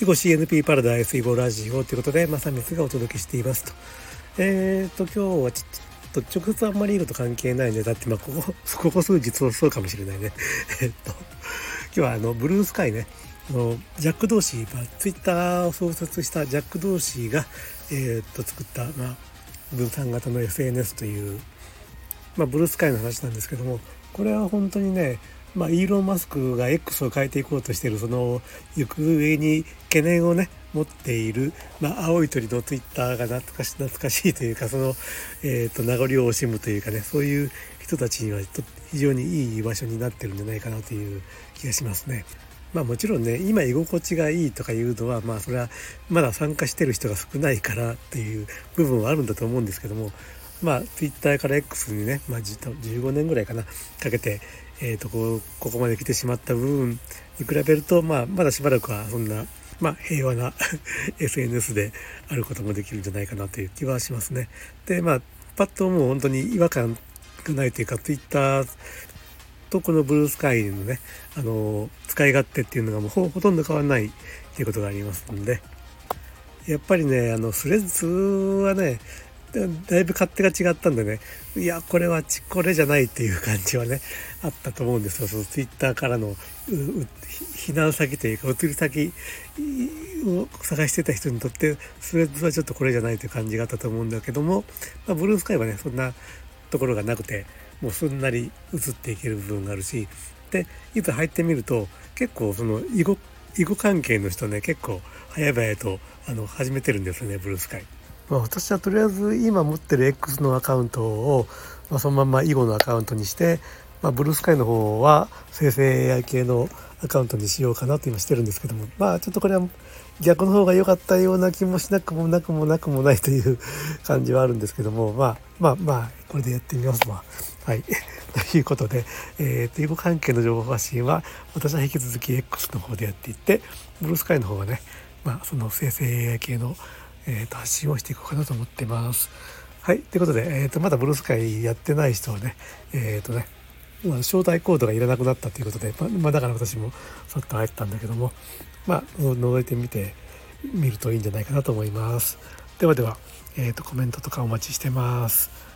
囲碁 CNP パラダイス囲碁ラジオということで、まさみつがお届けしていますと。えっ、ー、と、今日はちょっと直接あんまり囲碁と関係ないね。だって、まあ、ここ、ここ数日そうかもしれないね。えっと、今日はあの、ブルースカイね、あのジャック・ドーシー、まあ、ツイッターを創設したジャック・ドーシーが、えっーと作った、まあ、分散型の SNS という、まあ、ブルースカイの話なんですけどもこれは本当にねまあ、イーロン・マスクが X を変えていこうとしているその行方に懸念をね持っている、まあ、青い鳥のツイッターが懐かし懐かしいというかその、えーと、名残を惜しむというかねそういう人たちには非常にいい場所になってるんじゃないかなという気がしますね。まあもちろんね今居心地がいいとかいうのはまあそれはまだ参加してる人が少ないからっていう部分はあるんだと思うんですけどもまあ Twitter から X にね、まあ、15年ぐらいかなかけて、えーと、こここまで来てしまった部分に比べると、まあ、まだしばらくはそんな、まあ、平和な SNS であることもできるんじゃないかなという気はしますね。でまあパッともう本当に違和感がないというか Twitter とこのブルースカイのね、あの使い勝手っていうのがもうほとんど変わらないっていうことがありますんでやっぱりねあのスレッズはねだいぶ勝手が違ったんでねいやこれはこれじゃないっていう感じはねあったと思うんですよそのツイッターからの避難先というか移り先を探してた人にとってスレッズはちょっとこれじゃないという感じがあったと思うんだけども、まあ、ブルースカイはねそんなところがなくてもうすんなり移っていける部分があるしでいざ入ってみると結構その囲碁囲碁関係の人ね結構早々とあの始めてるんですよねブルースカイ。まあ、私はとりあえず今持ってる X のアカウントを、まあ、そのまま囲碁のアカウントにして、まあ、ブルースカイの方は生成 AI 系のアカウントにしようかなと今してるんですけどもまあちょっとこれは逆の方が良かったような気もしなくもなくもなくもない という感じはあるんですけどもまあまあまあこれでやってみますわ。はい。ということで、えー、と囲碁関係の情報発信は私は引き続き X の方でやっていってブルースカイの方はねまあその生成 AI 系のえー、と発信をしていこうかなと思ってます。はい。ということで、えー、とまだブルースカイやってない人はね、えっ、ー、とね、まあ、招待コードがいらなくなったということで、ままあ、だから私もさっと入ったんだけども、まあ、覗いてみてみるといいんじゃないかなと思います。ではでは、えー、とコメントとかお待ちしてます。